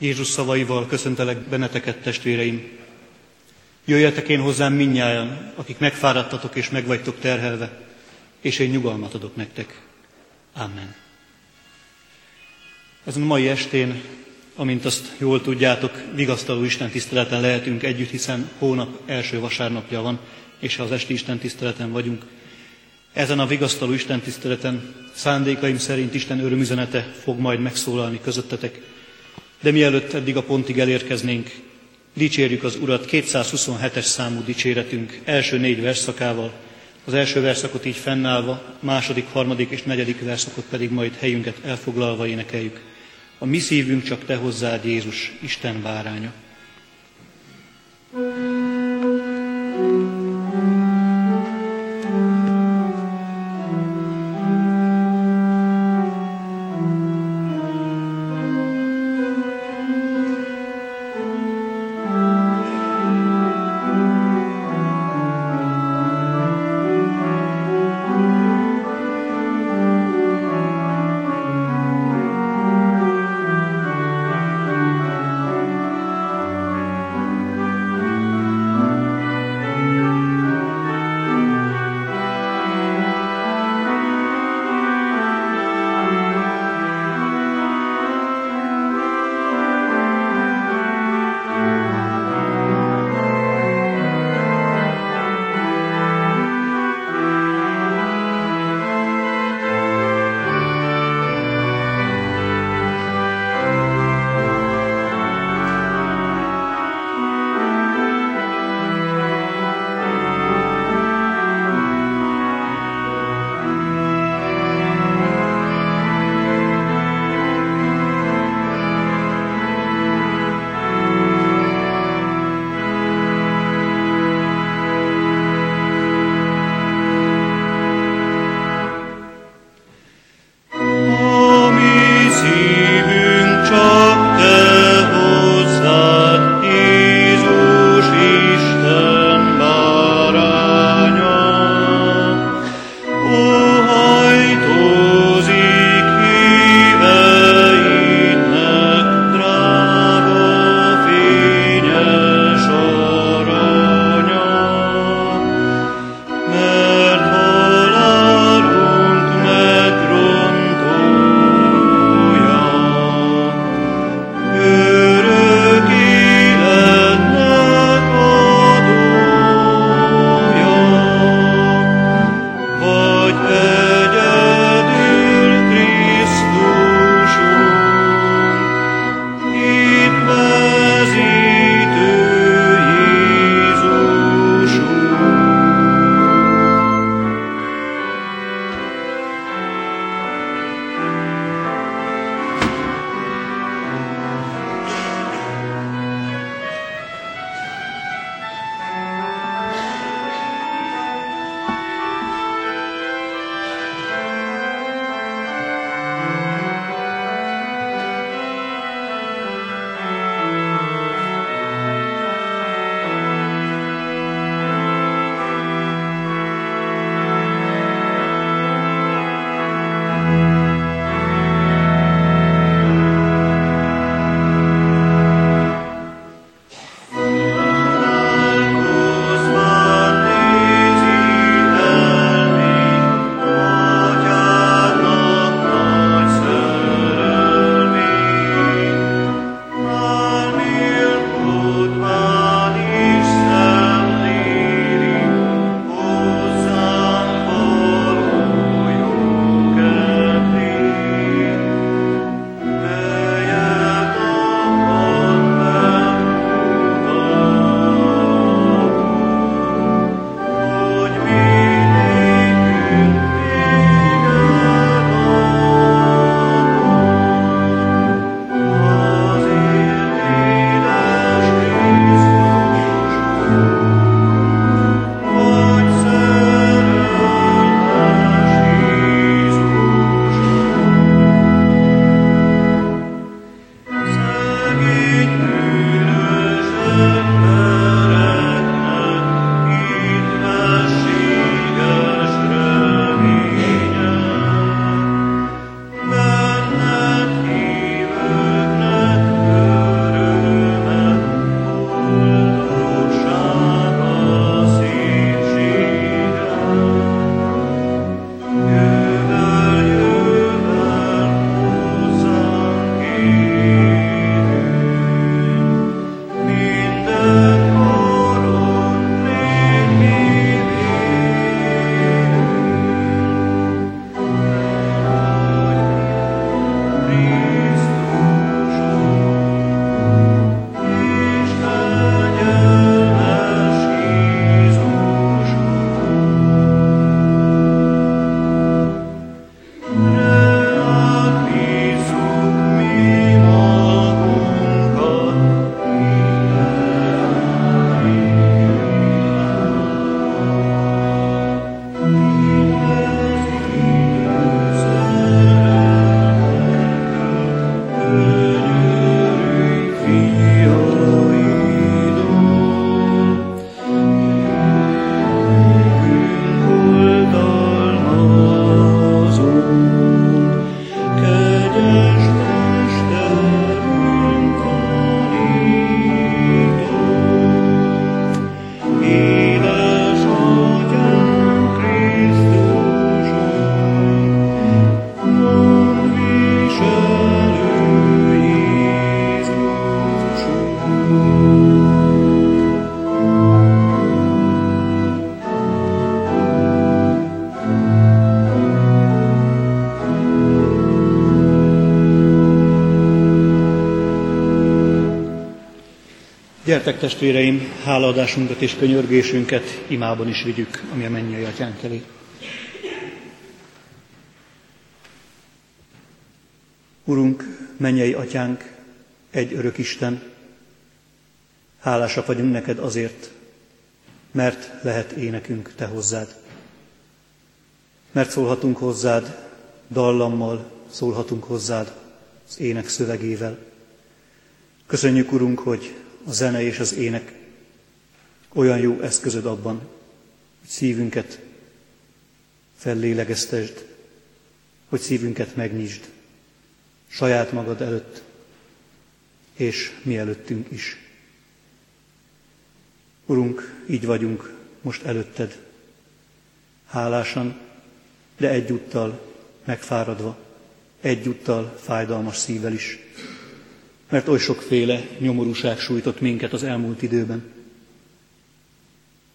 Jézus szavaival köszöntelek benneteket, testvéreim. Jöjjetek én hozzám minnyájan, akik megfáradtatok és megvagytok terhelve, és én nyugalmat adok nektek. Amen. Ezen a mai estén, amint azt jól tudjátok, vigasztaló Isten tiszteleten lehetünk együtt, hiszen hónap első vasárnapja van, és ha az esti Isten tiszteleten vagyunk. Ezen a vigasztaló Isten tiszteleten szándékaim szerint Isten örömüzenete fog majd megszólalni közöttetek. De mielőtt eddig a pontig elérkeznénk, dicsérjük az Urat 227-es számú dicséretünk első négy verszakával, az első verszakot így fennállva, második, harmadik és negyedik verszakot pedig majd helyünket elfoglalva énekeljük. A mi szívünk csak te hozzád, Jézus, Isten báránya. thank you Gyertek testvéreim, hálaadásunkat és könyörgésünket imában is vigyük, ami a mennyei atyánk elé. Urunk, mennyei atyánk, egy örök Isten, hálásak vagyunk neked azért, mert lehet énekünk te hozzád. Mert szólhatunk hozzád dallammal, szólhatunk hozzád az ének szövegével. Köszönjük, Urunk, hogy a zene és az ének olyan jó eszközöd abban, hogy szívünket fellélegeztesd, hogy szívünket megnyisd saját magad előtt, és mi előttünk is. Urunk, így vagyunk most előtted, hálásan, de egyúttal megfáradva, egyúttal fájdalmas szívvel is, mert oly sokféle nyomorúság sújtott minket az elmúlt időben.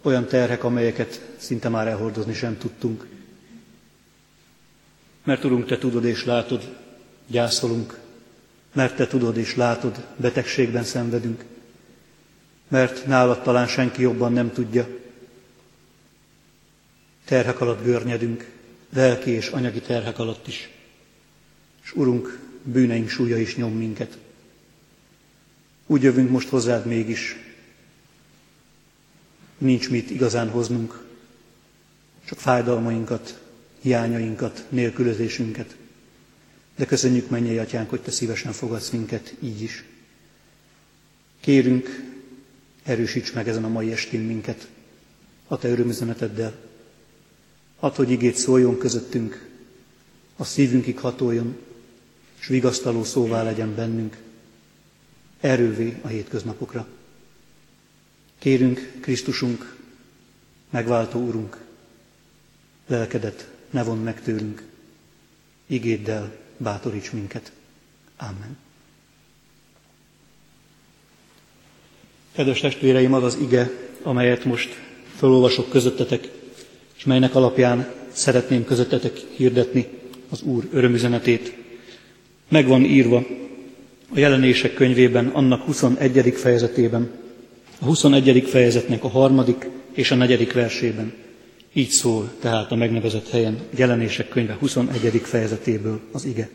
Olyan terhek, amelyeket szinte már elhordozni sem tudtunk. Mert Urunk, Te tudod és látod, gyászolunk, mert Te tudod és látod, betegségben szenvedünk, mert nálad talán senki jobban nem tudja. Terhek alatt görnyedünk, lelki és anyagi terhek alatt is. És Urunk, bűneink súlya is nyom minket. Úgy jövünk most hozzád mégis. Nincs mit igazán hoznunk, csak fájdalmainkat, hiányainkat, nélkülözésünket. De köszönjük, mennyei atyánk, hogy te szívesen fogadsz minket így is. Kérünk, erősíts meg ezen a mai estén minket a te örömüzeneteddel. Add, hogy igét szóljon közöttünk, a szívünkig hatoljon, és vigasztaló szóvá legyen bennünk, erővé a hétköznapokra. Kérünk, Krisztusunk, megváltó Urunk, lelkedet ne von meg tőlünk, igéddel bátoríts minket. Amen. Kedves testvéreim, az az ige, amelyet most felolvasok közöttetek, és melynek alapján szeretném közöttetek hirdetni az Úr örömüzenetét. Meg van írva a jelenések könyvében, annak 21. fejezetében, a 21. fejezetnek a harmadik és a negyedik versében. Így szól tehát a megnevezett helyen jelenések könyve 21. fejezetéből az ige.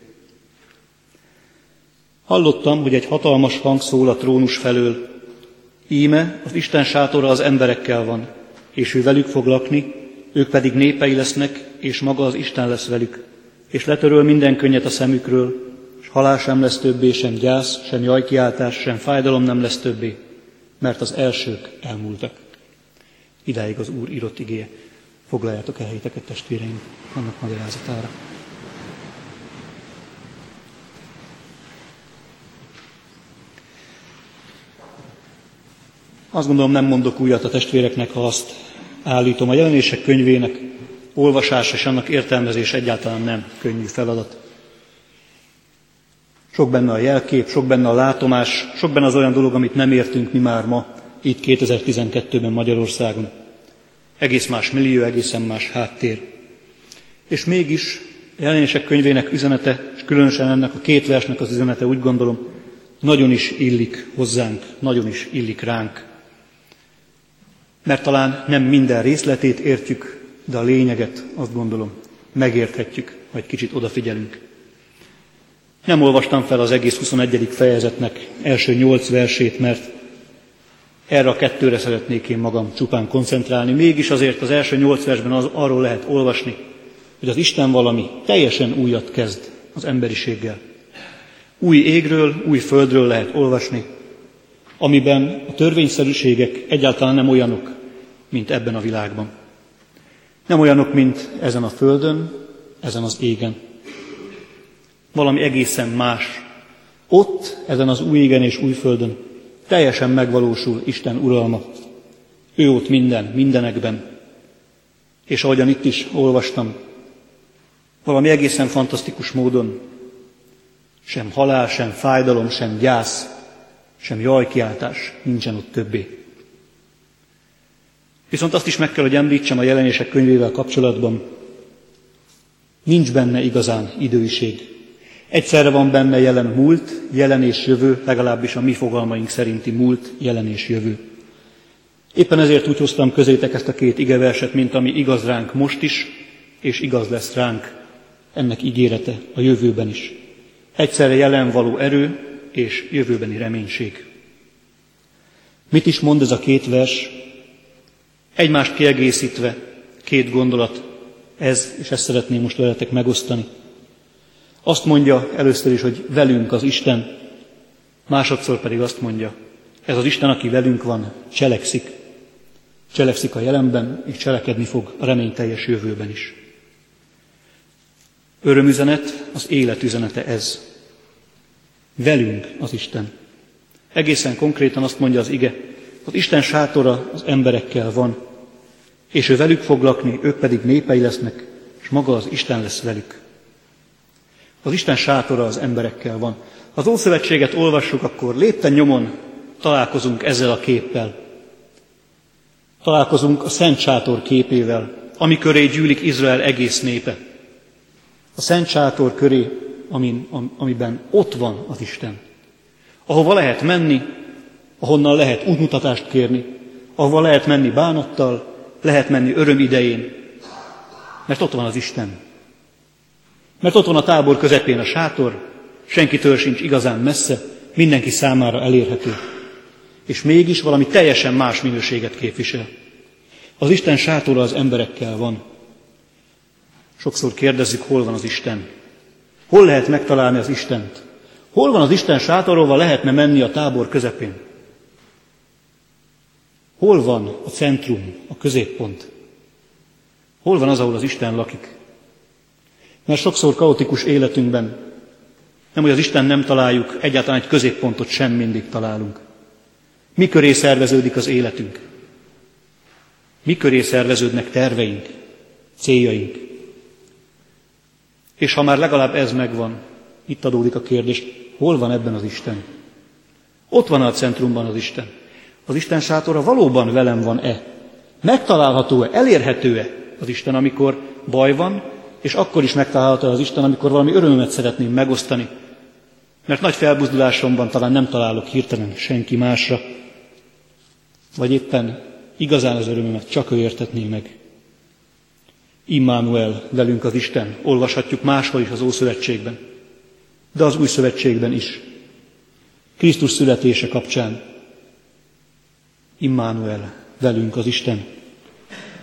Hallottam, hogy egy hatalmas hang szól a trónus felől. Íme, az Isten sátora az emberekkel van, és ő velük fog lakni, ők pedig népei lesznek, és maga az Isten lesz velük, és letöröl minden könnyet a szemükről, halál sem lesz többé, sem gyász, sem jajkiáltás, sem fájdalom nem lesz többé, mert az elsők elmúltak. Idáig az Úr írott igéje. Foglaljátok el helyeteket, testvéreim, annak magyarázatára. Azt gondolom nem mondok újat a testvéreknek, ha azt állítom. A jelenések könyvének olvasása és annak értelmezés egyáltalán nem könnyű feladat. Sok benne a jelkép, sok benne a látomás, sok benne az olyan dolog, amit nem értünk mi már ma, itt 2012-ben Magyarországon. Egész más millió, egészen más háttér. És mégis jelenések könyvének üzenete, és különösen ennek a két versnek az üzenete úgy gondolom, nagyon is illik hozzánk, nagyon is illik ránk. Mert talán nem minden részletét értjük, de a lényeget azt gondolom megérthetjük, ha egy kicsit odafigyelünk. Nem olvastam fel az egész 21. fejezetnek első nyolc versét, mert erre a kettőre szeretnék én magam csupán koncentrálni. Mégis azért az első nyolc versben az, arról lehet olvasni, hogy az Isten valami teljesen újat kezd az emberiséggel. Új égről, új földről lehet olvasni, amiben a törvényszerűségek egyáltalán nem olyanok, mint ebben a világban. Nem olyanok, mint ezen a földön, ezen az égen. Valami egészen más. Ott, ezen az új égen és új földön teljesen megvalósul Isten uralma. Ő ott minden, mindenekben. És ahogyan itt is olvastam, valami egészen fantasztikus módon sem halál, sem fájdalom, sem gyász, sem jajkiáltás nincsen ott többé. Viszont azt is meg kell, hogy említsem a jelenések könyvével kapcsolatban, nincs benne igazán időiség. Egyszerre van benne jelen múlt, jelen és jövő, legalábbis a mi fogalmaink szerinti múlt, jelen és jövő. Éppen ezért úgy hoztam közétek ezt a két igeverset, mint ami igaz ránk most is, és igaz lesz ránk ennek ígérete a jövőben is. Egyszerre jelen való erő és jövőbeni reménység. Mit is mond ez a két vers? Egymást kiegészítve két gondolat, ez, és ezt szeretném most veletek megosztani. Azt mondja először is, hogy velünk az Isten, másodszor pedig azt mondja, ez az Isten, aki velünk van, cselekszik. Cselekszik a jelenben, és cselekedni fog a reményteljes jövőben is. Örömüzenet, az élet üzenete ez. Velünk az Isten. Egészen konkrétan azt mondja az ige, az Isten sátora az emberekkel van, és ő velük fog lakni, ők pedig népei lesznek, és maga az Isten lesz velük. Az Isten sátora az emberekkel van. Ha az Ószövetséget olvassuk, akkor lépten nyomon találkozunk ezzel a képpel. Találkozunk a Szent Sátor képével, ami köré gyűlik Izrael egész népe. A Szent Sátor köré, amin, amiben ott van az Isten. Ahova lehet menni, ahonnan lehet útmutatást kérni, ahova lehet menni bánattal, lehet menni öröm idején, mert ott van az Isten. Mert ott van a tábor közepén a sátor, senkitől sincs igazán messze, mindenki számára elérhető. És mégis valami teljesen más minőséget képvisel. Az Isten sátora az emberekkel van. Sokszor kérdezzük, hol van az Isten. Hol lehet megtalálni az Istent? Hol van az Isten sátorolva lehetne menni a tábor közepén? Hol van a centrum, a középpont? Hol van az, ahol az Isten lakik? Mert sokszor kaotikus életünkben nem, hogy az Isten nem találjuk, egyáltalán egy középpontot sem mindig találunk. Mi köré szerveződik az életünk? Mi köré szerveződnek terveink, céljaink? És ha már legalább ez megvan, itt adódik a kérdés, hol van ebben az Isten? Ott van a centrumban az Isten. Az Isten sátora valóban velem van-e? Megtalálható-e, elérhető-e az Isten, amikor baj van, és akkor is megtalálható az Isten, amikor valami örömömet szeretném megosztani, mert nagy felbuzdulásomban talán nem találok hirtelen senki másra, vagy éppen igazán az örömömet csak ő értetné meg. Immanuel velünk az Isten, olvashatjuk máshol is az Ószövetségben, de az Új Szövetségben is. Krisztus születése kapcsán Immanuel velünk az Isten.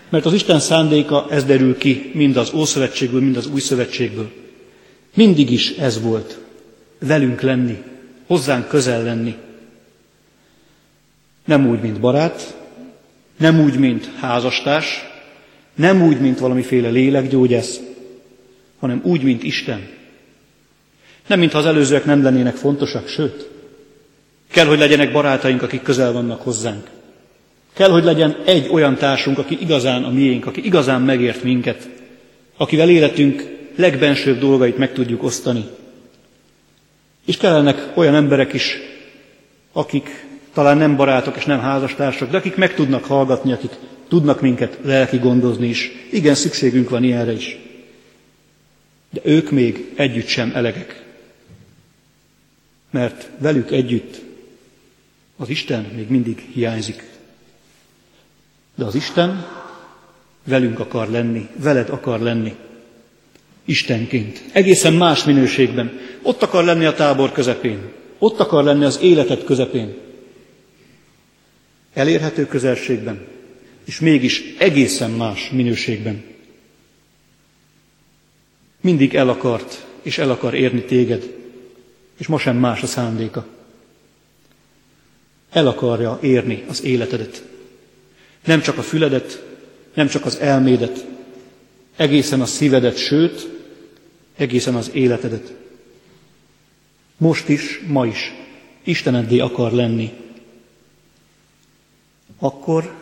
Mert az Isten szándéka, ez derül ki mind az Ószövetségből, mind az Új Szövetségből. Mindig is ez volt. Velünk lenni, hozzánk közel lenni. Nem úgy, mint barát, nem úgy, mint házastárs, nem úgy, mint valamiféle lélekgyógyász, hanem úgy, mint Isten. Nem, mintha az előzőek nem lennének fontosak, sőt, kell, hogy legyenek barátaink, akik közel vannak hozzánk. Kell, hogy legyen egy olyan társunk, aki igazán a miénk, aki igazán megért minket, akivel életünk legbensőbb dolgait meg tudjuk osztani. És kellenek olyan emberek is, akik talán nem barátok és nem házastársak, de akik meg tudnak hallgatni, akik tudnak minket lelki gondozni is. Igen, szükségünk van ilyenre is. De ők még együtt sem elegek. Mert velük együtt az Isten még mindig hiányzik. De az Isten velünk akar lenni, veled akar lenni. Istenként. Egészen más minőségben. Ott akar lenni a tábor közepén. Ott akar lenni az életed közepén. Elérhető közelségben, és mégis egészen más minőségben. Mindig el akart, és el akar érni téged, és ma sem más a szándéka. El akarja érni az életedet. Nem csak a füledet, nem csak az elmédet, egészen a szívedet, sőt, egészen az életedet. Most is, ma is Isteneddé akar lenni. Akkor,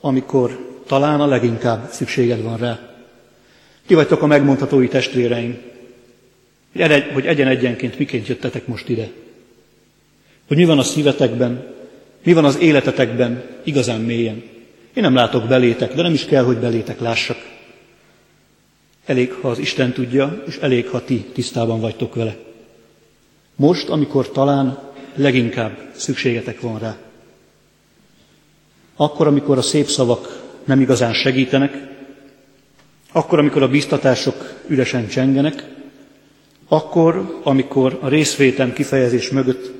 amikor talán a leginkább szükséged van rá. Ti vagytok a megmondhatói testvéreim, hogy egyen-egyenként miként jöttetek most ide. Hogy mi van a szívetekben, mi van az életetekben igazán mélyen. Én nem látok belétek, de nem is kell, hogy belétek lássak. Elég, ha az Isten tudja, és elég, ha ti tisztában vagytok vele. Most, amikor talán leginkább szükségetek van rá. Akkor, amikor a szép szavak nem igazán segítenek, akkor, amikor a biztatások üresen csengenek, akkor, amikor a részvétem kifejezés mögött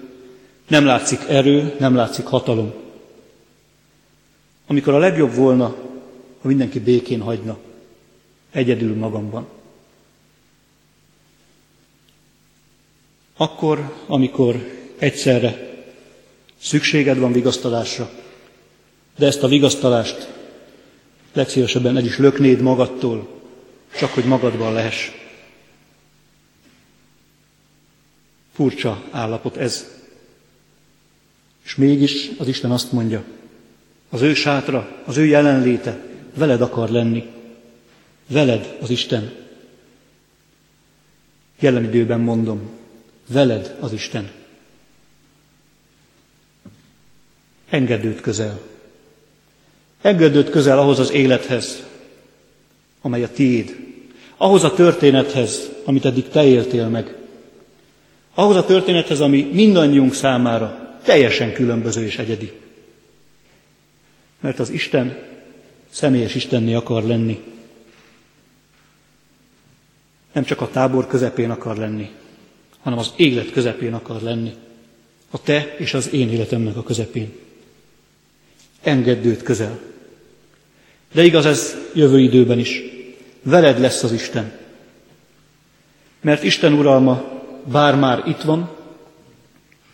nem látszik erő, nem látszik hatalom. Amikor a legjobb volna, ha mindenki békén hagyna, egyedül magamban. Akkor, amikor egyszerre szükséged van vigasztalásra, de ezt a vigasztalást legszívesebben el is löknéd magadtól, csak hogy magadban lehess. Furcsa állapot ez. És mégis az Isten azt mondja, az ő sátra, az ő jelenléte veled akar lenni. Veled az Isten. Jelen időben mondom, veled az Isten. Engedd közel. Engedd közel ahhoz az élethez, amely a tiéd. Ahhoz a történethez, amit eddig te éltél meg. Ahhoz a történethez, ami mindannyiunk számára teljesen különböző és egyedi. Mert az Isten személyes Istenné akar lenni. Nem csak a tábor közepén akar lenni, hanem az élet közepén akar lenni. A te és az én életemnek a közepén. Engedd őt közel. De igaz ez jövő időben is. Veled lesz az Isten. Mert Isten uralma bár már itt van,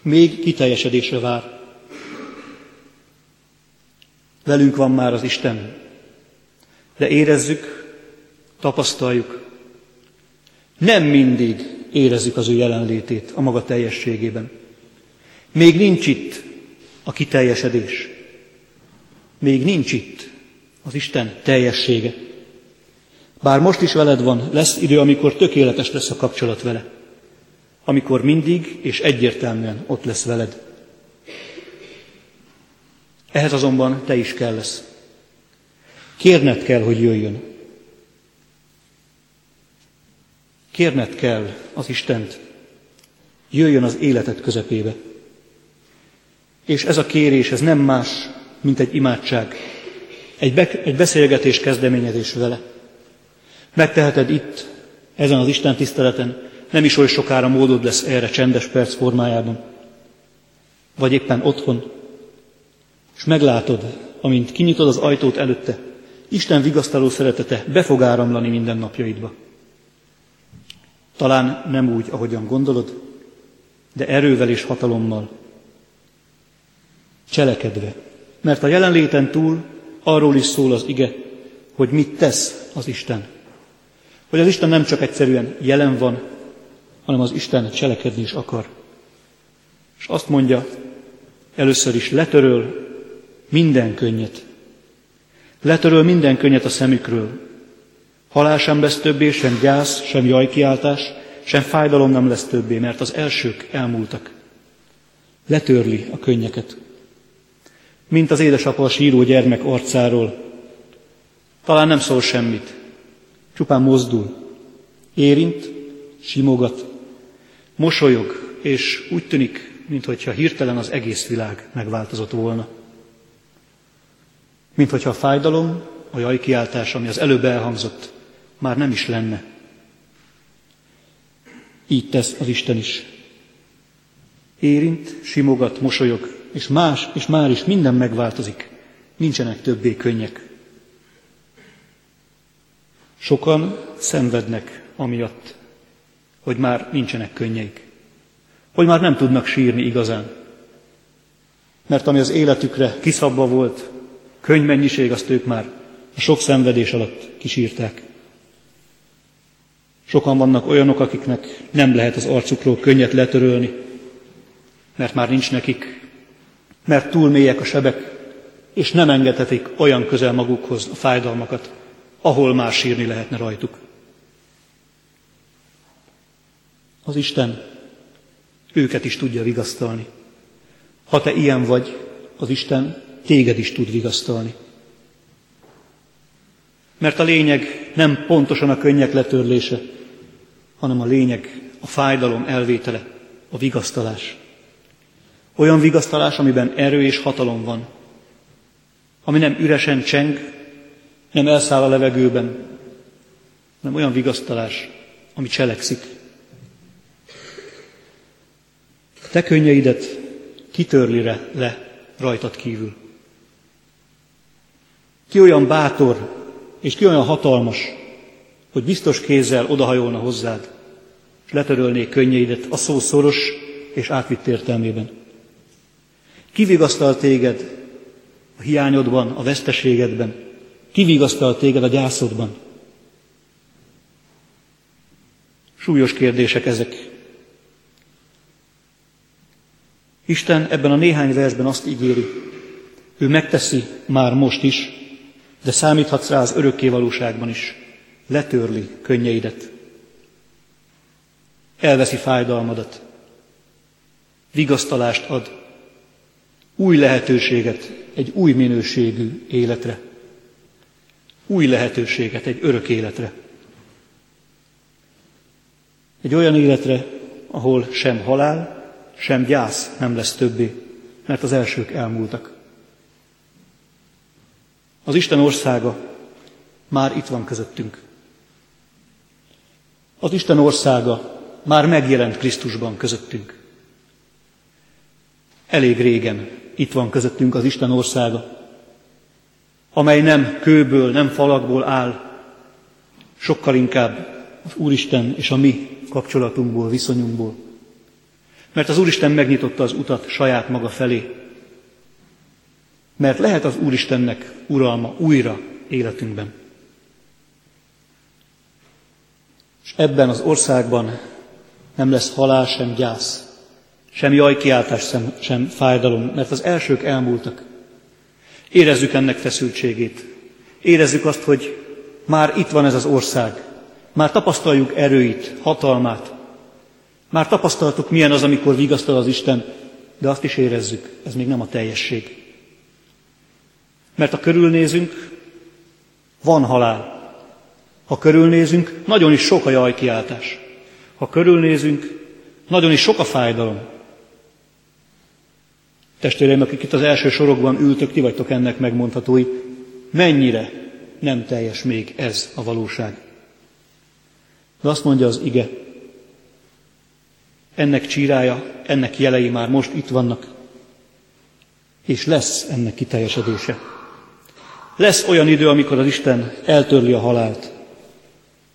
még kiteljesedésre vár. Velünk van már az Isten, de érezzük, tapasztaljuk, nem mindig érezzük az ő jelenlétét a maga teljességében. Még nincs itt a kiteljesedés. Még nincs itt az Isten teljessége. Bár most is veled van, lesz idő, amikor tökéletes lesz a kapcsolat vele. Amikor mindig és egyértelműen ott lesz veled. Ehhez azonban te is kell lesz. Kérned kell, hogy jöjjön. Kérned kell az Istent, jöjjön az életed közepébe. És ez a kérés, ez nem más, mint egy imádság, egy, be, egy beszélgetés kezdeményezés vele. Megteheted itt, ezen az Isten tiszteleten, nem is oly sokára módod lesz erre csendes perc formájában, vagy éppen otthon, és meglátod, amint kinyitod az ajtót előtte, Isten vigasztaló szeretete be fog áramlani minden napjaidba. Talán nem úgy, ahogyan gondolod, de erővel és hatalommal. Cselekedve. Mert a jelenléten túl arról is szól az ige, hogy mit tesz az Isten. Hogy az Isten nem csak egyszerűen jelen van, hanem az Isten cselekedni is akar. És azt mondja, először is letöröl minden könnyet. Letöröl minden könnyet a szemükről. Halál sem lesz többé, sem gyász, sem jajkiáltás, sem fájdalom nem lesz többé, mert az elsők elmúltak. Letörli a könnyeket. Mint az édesapa a síró gyermek arcáról. Talán nem szól semmit, csupán mozdul. Érint, simogat, mosolyog, és úgy tűnik, mintha hirtelen az egész világ megváltozott volna. Mint hogyha a fájdalom, a jajkiáltás, ami az előbb elhangzott, már nem is lenne. Így tesz az Isten is. Érint, simogat, mosolyog, és más, és már is minden megváltozik. Nincsenek többé könnyek. Sokan szenvednek amiatt, hogy már nincsenek könnyeik. Hogy már nem tudnak sírni igazán. Mert ami az életükre kiszabva volt, könyvmennyiség, azt ők már a sok szenvedés alatt kisírták. Sokan vannak olyanok, akiknek nem lehet az arcukról könnyet letörölni, mert már nincs nekik, mert túl mélyek a sebek, és nem engedhetik olyan közel magukhoz a fájdalmakat, ahol már sírni lehetne rajtuk. Az Isten őket is tudja vigasztalni. Ha te ilyen vagy, az Isten téged is tud vigasztalni. Mert a lényeg nem pontosan a könnyek letörlése, hanem a lényeg a fájdalom elvétele, a vigasztalás. Olyan vigasztalás, amiben erő és hatalom van, ami nem üresen cseng, nem elszáll a levegőben, hanem olyan vigasztalás, ami cselekszik. Te könnyeidet kitörli le rajtad kívül. Ki olyan bátor, és ki olyan hatalmas, hogy biztos kézzel odahajolna hozzád, és letörölné könnyeidet a szó szoros és átvitt értelmében. Kivigasztal téged a hiányodban, a veszteségedben, kivigasztal téged a gyászodban. Súlyos kérdések ezek. Isten ebben a néhány versben azt ígéri, ő megteszi már most is, de számíthatsz rá az örökké valóságban is. Letörli könnyeidet. Elveszi fájdalmadat. Vigasztalást ad. Új lehetőséget egy új minőségű életre. Új lehetőséget egy örök életre. Egy olyan életre, ahol sem halál, sem gyász nem lesz többé, mert az elsők elmúltak. Az Isten országa már itt van közöttünk. Az Isten országa már megjelent Krisztusban közöttünk. Elég régen itt van közöttünk az Isten országa, amely nem kőből, nem falakból áll, sokkal inkább az Úristen és a mi kapcsolatunkból, viszonyunkból. Mert az Úristen megnyitotta az utat saját maga felé. Mert lehet az Úristennek uralma újra életünkben. És ebben az országban nem lesz halál, sem gyász, sem jajkiáltás, sem, sem fájdalom, mert az elsők elmúltak. Érezzük ennek feszültségét. Érezzük azt, hogy már itt van ez az ország. Már tapasztaljuk erőit, hatalmát. Már tapasztaltuk, milyen az, amikor vigasztal az Isten, de azt is érezzük, ez még nem a teljesség. Mert ha körülnézünk, van halál. Ha körülnézünk, nagyon is sok a jajkiáltás. Ha körülnézünk, nagyon is sok a fájdalom. Testvéreim, akik itt az első sorokban ültök, ti vagytok ennek megmondhatói, mennyire nem teljes még ez a valóság. De azt mondja az ige, ennek csírája, ennek jelei már most itt vannak, és lesz ennek kiteljesedése. Lesz olyan idő, amikor az Isten eltörli a halált,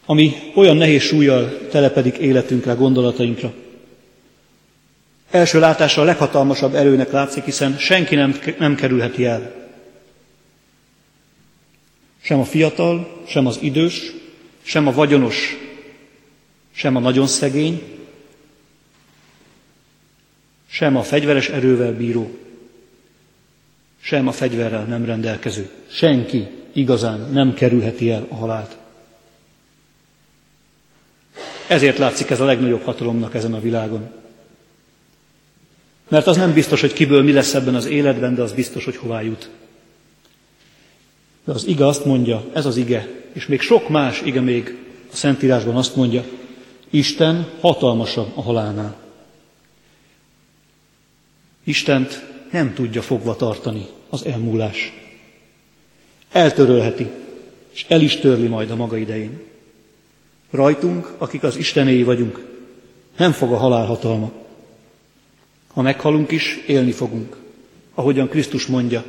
ami olyan nehéz súlyjal telepedik életünkre, gondolatainkra. Első látásra a leghatalmasabb erőnek látszik, hiszen senki nem, nem kerülheti el. Sem a fiatal, sem az idős, sem a vagyonos, sem a nagyon szegény, sem a fegyveres erővel bíró, sem a fegyverrel nem rendelkező. Senki igazán nem kerülheti el a halált. Ezért látszik ez a legnagyobb hatalomnak ezen a világon. Mert az nem biztos, hogy kiből mi lesz ebben az életben, de az biztos, hogy hová jut. De az ige azt mondja, ez az ige, és még sok más ige még a Szentírásban azt mondja, Isten hatalmasabb a halálnál. Istent nem tudja fogva tartani az elmúlás. Eltörölheti, és el is törli majd a maga idején. Rajtunk, akik az Istenéi vagyunk, nem fog a halál hatalma. Ha meghalunk is, élni fogunk, ahogyan Krisztus mondja.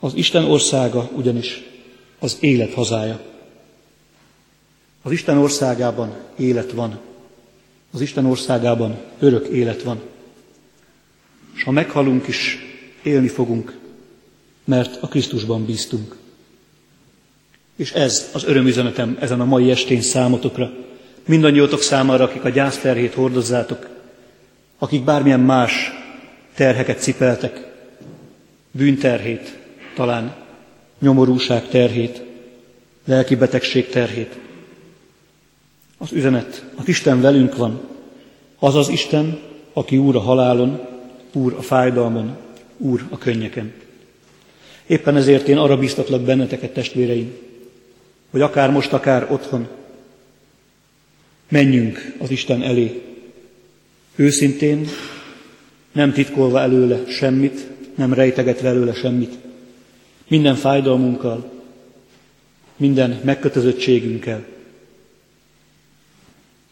Az Isten országa ugyanis az élet hazája. Az Isten országában élet van. Az Isten országában örök élet van. És ha meghalunk is, élni fogunk, mert a Krisztusban bíztunk. És ez az örömüzenetem ezen a mai estén számotokra, mindannyiótok számára, akik a gyászterhét hordozzátok, akik bármilyen más terheket cipeltek, bűnterhét, talán nyomorúság terhét, lelki betegség terhét. Az üzenet, az Isten velünk van, az az Isten, aki úr a halálon, úr a fájdalmon, úr a könnyeken. Éppen ezért én arra biztatlak benneteket, testvéreim, hogy akár most, akár otthon, Menjünk az Isten elé, őszintén, nem titkolva előle semmit, nem rejtegetve előle semmit, minden fájdalmunkkal, minden megkötözöttségünkkel,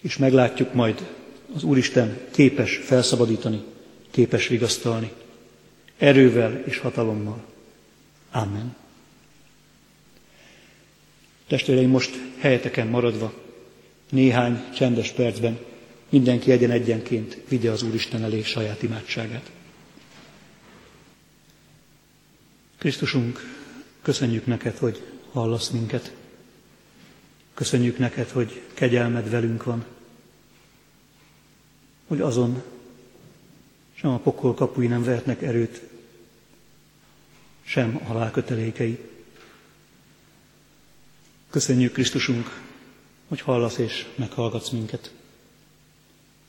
és meglátjuk majd, az Úristen képes felszabadítani, képes vigasztalni, erővel és hatalommal. Amen. Testvéreim, most helyeteken maradva, néhány csendes percben mindenki egyen-egyenként vigye az Úristen elé saját imádságát. Krisztusunk, köszönjük neked, hogy hallasz minket. Köszönjük neked, hogy kegyelmed velünk van. Hogy azon sem a pokol kapui nem vehetnek erőt, sem a halál kötelékei. Köszönjük Krisztusunk, hogy hallasz és meghallgatsz minket.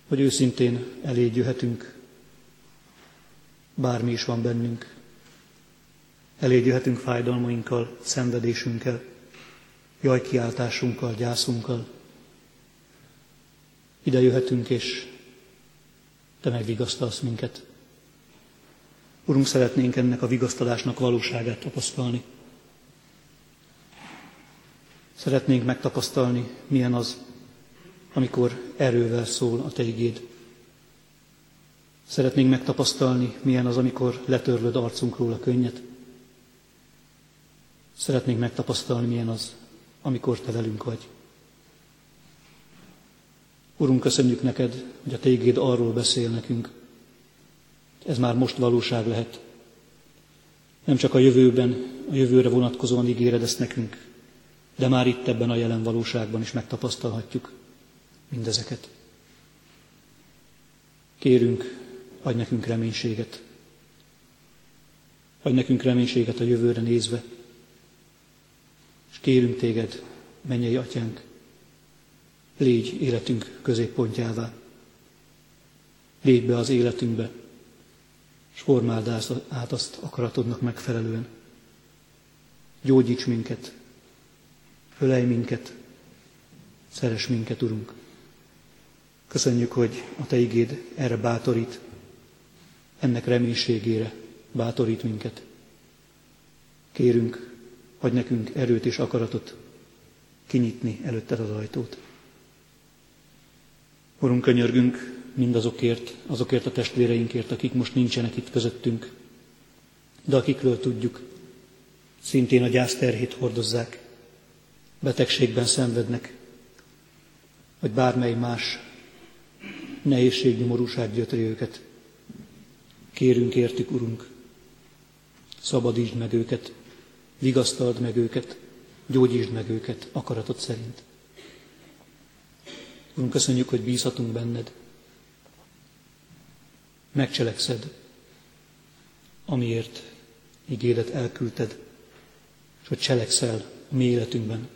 Hogy őszintén elégy jöhetünk, bármi is van bennünk. Elégy jöhetünk fájdalmainkkal, szenvedésünkkel, jajkiáltásunkkal, gyászunkkal. Ide jöhetünk, és Te megvigasztalsz minket. Urunk, szeretnénk ennek a vigasztalásnak valóságát tapasztalni. Szeretnénk megtapasztalni, milyen az, amikor erővel szól a Te igéd. Szeretnénk megtapasztalni, milyen az, amikor letörlöd arcunkról a könnyet. Szeretnénk megtapasztalni, milyen az, amikor Te velünk vagy. Urunk, köszönjük neked, hogy a Te igéd arról beszél nekünk. Ez már most valóság lehet. Nem csak a jövőben, a jövőre vonatkozóan ígéred ezt nekünk, de már itt ebben a jelen valóságban is megtapasztalhatjuk mindezeket. Kérünk, adj nekünk reménységet. Adj nekünk reménységet a jövőre nézve. És kérünk téged, mennyei atyánk, légy életünk középpontjává. Légy be az életünkbe, és formáld át azt akaratodnak megfelelően. Gyógyíts minket, ölej minket, szeres minket, Urunk. Köszönjük, hogy a Te igéd erre bátorít, ennek reménységére bátorít minket. Kérünk, hogy nekünk erőt és akaratot kinyitni előtted az ajtót. Urunk, könyörgünk mindazokért, azokért a testvéreinkért, akik most nincsenek itt közöttünk, de akikről tudjuk, szintén a gyászterhét hordozzák, betegségben szenvednek, vagy bármely más nehézség, nyomorúság gyötri őket. Kérünk értük, Urunk, szabadítsd meg őket, vigasztald meg őket, gyógyítsd meg őket akaratod szerint. Urunk, köszönjük, hogy bízhatunk benned. Megcselekszed, amiért ígéret elküldted, és hogy cselekszel a mi életünkben,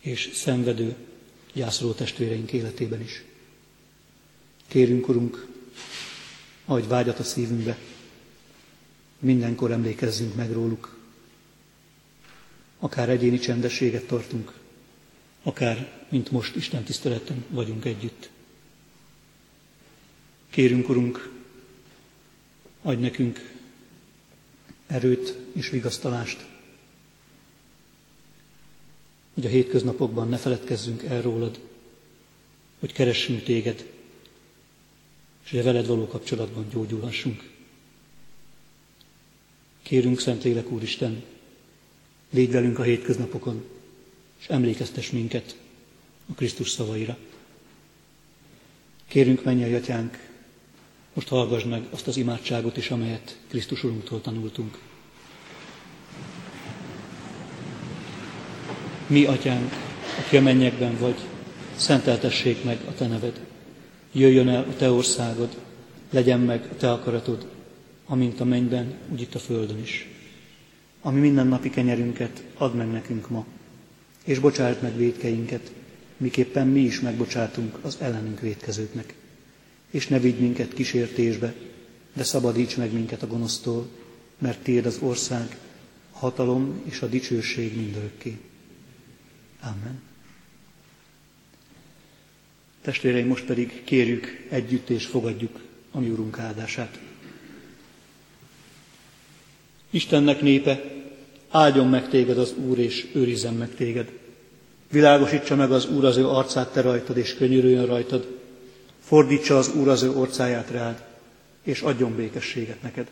és szenvedő, gyászoló testvéreink életében is. Kérünk, Urunk, ahogy vágyat a szívünkbe, mindenkor emlékezzünk meg róluk. Akár egyéni csendességet tartunk, akár, mint most Isten tiszteleten vagyunk együtt. Kérünk, Urunk, adj nekünk erőt és vigasztalást, hogy a hétköznapokban ne feledkezzünk el rólad, hogy keressünk téged, és hogy a veled való kapcsolatban gyógyulhassunk. Kérünk, Szentlélek Úristen, légy velünk a hétköznapokon, és emlékeztes minket a Krisztus szavaira. Kérünk, menj a atyánk, most hallgass meg azt az imádságot is, amelyet Krisztus Urunktól tanultunk. Mi, atyánk, aki a mennyekben vagy, szenteltessék meg a te neved. Jöjjön el a te országod, legyen meg a te akaratod, amint a mennyben, úgy itt a földön is. Ami mindennapi kenyerünket add meg nekünk ma, és bocsáld meg védkeinket, miképpen mi is megbocsátunk az ellenünk védkezőknek. És ne vigy minket kísértésbe, de szabadíts meg minket a gonosztól, mert Tiéd az ország, a hatalom és a dicsőség mindörökké. Amen. Testvéreim, most pedig kérjük együtt és fogadjuk a mi Urunk áldását. Istennek népe, áldjon meg téged az Úr, és őrizzen meg téged. Világosítsa meg az Úr az ő arcát te rajtad, és könyörüljön rajtad. Fordítsa az Úr az ő orcáját rád, és adjon békességet neked.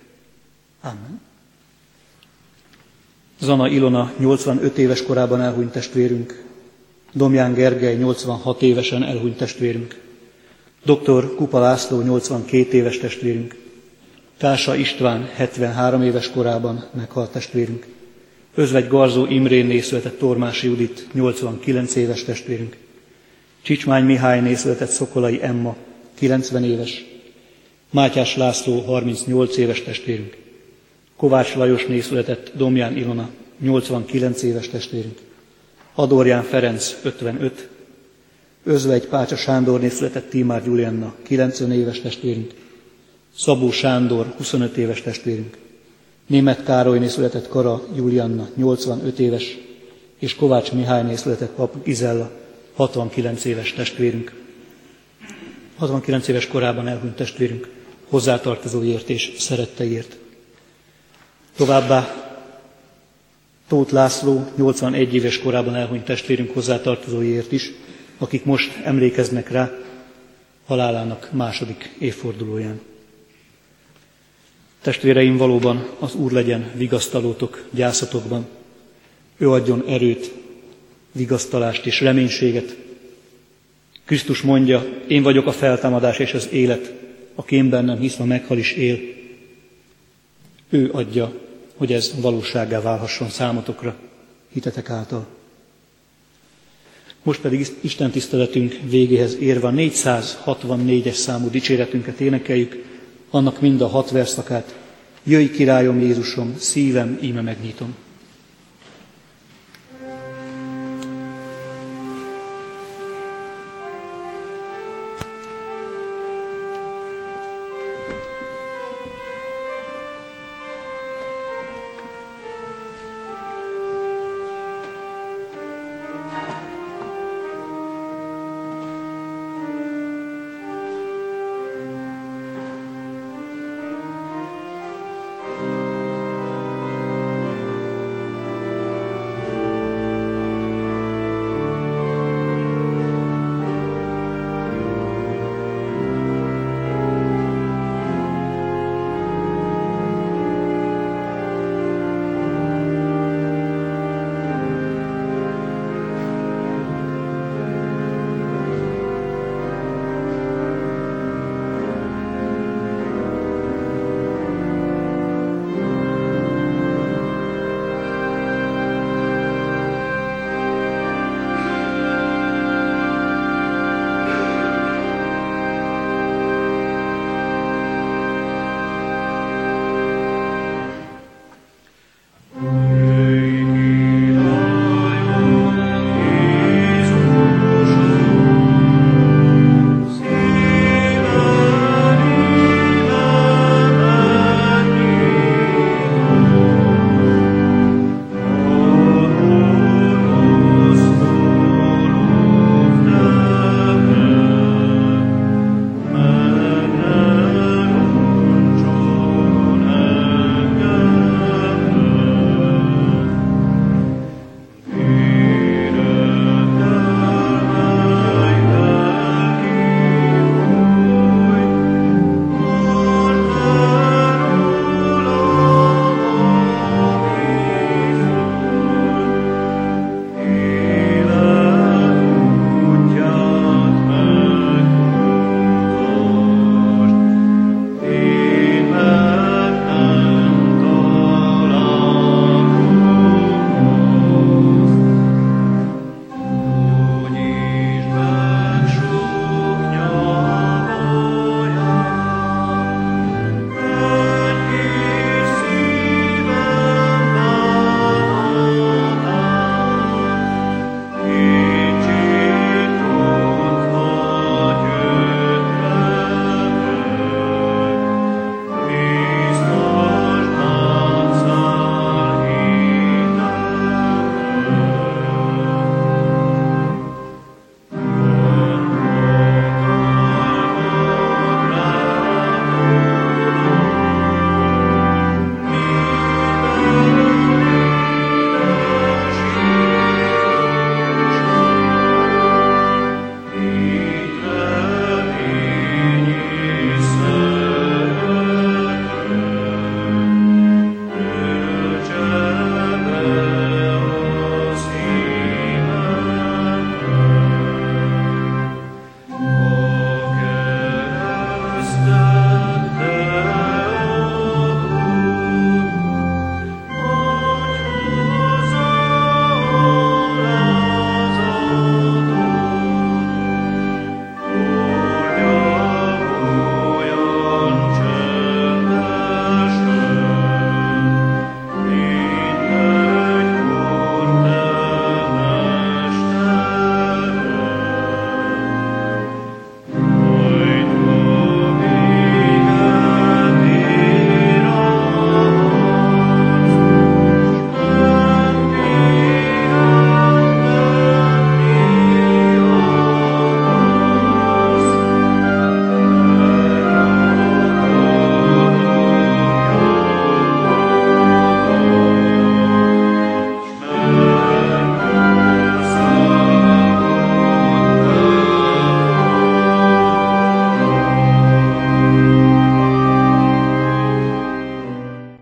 Amen. Zana Ilona 85 éves korában elhunyt testvérünk, Domján Gergely 86 évesen elhunyt testvérünk, dr. Kupa László 82 éves testvérünk, Társa István 73 éves korában meghalt testvérünk, Özvegy Garzó Imrénné született Tormási Judit 89 éves testvérünk, Csicsmány Mihályné született Szokolai Emma 90 éves, Mátyás László 38 éves testvérünk, Kovács Lajosné született Domján Ilona 89 éves testvérünk, Adorján Ferenc 55, Özvegy Pácsa Sándorné született Tímár Gyulianna 90 éves testvérünk, Szabó Sándor 25 éves testvérünk, Német Károlyné született Kara Julianna 85 éves, és Kovács Mihályné született Pap Gizella 69 éves testvérünk. 69 éves korában elhunyt testvérünk, hozzátartozóért és szeretteért. Továbbá Tóth László 81 éves korában elhunyt testvérünk hozzátartozóiért is, akik most emlékeznek rá halálának második évfordulóján. Testvéreim, valóban az Úr legyen vigasztalótok gyászatokban. Ő adjon erőt, vigasztalást és reménységet. Krisztus mondja, én vagyok a feltámadás és az élet, aki én bennem hisz, ma meghal is él. Ő adja hogy ez valósággá válhasson számotokra, hitetek által. Most pedig Isten tiszteletünk végéhez érve a 464-es számú dicséretünket énekeljük, annak mind a hat verszakát. Jöjj királyom Jézusom, szívem íme megnyitom.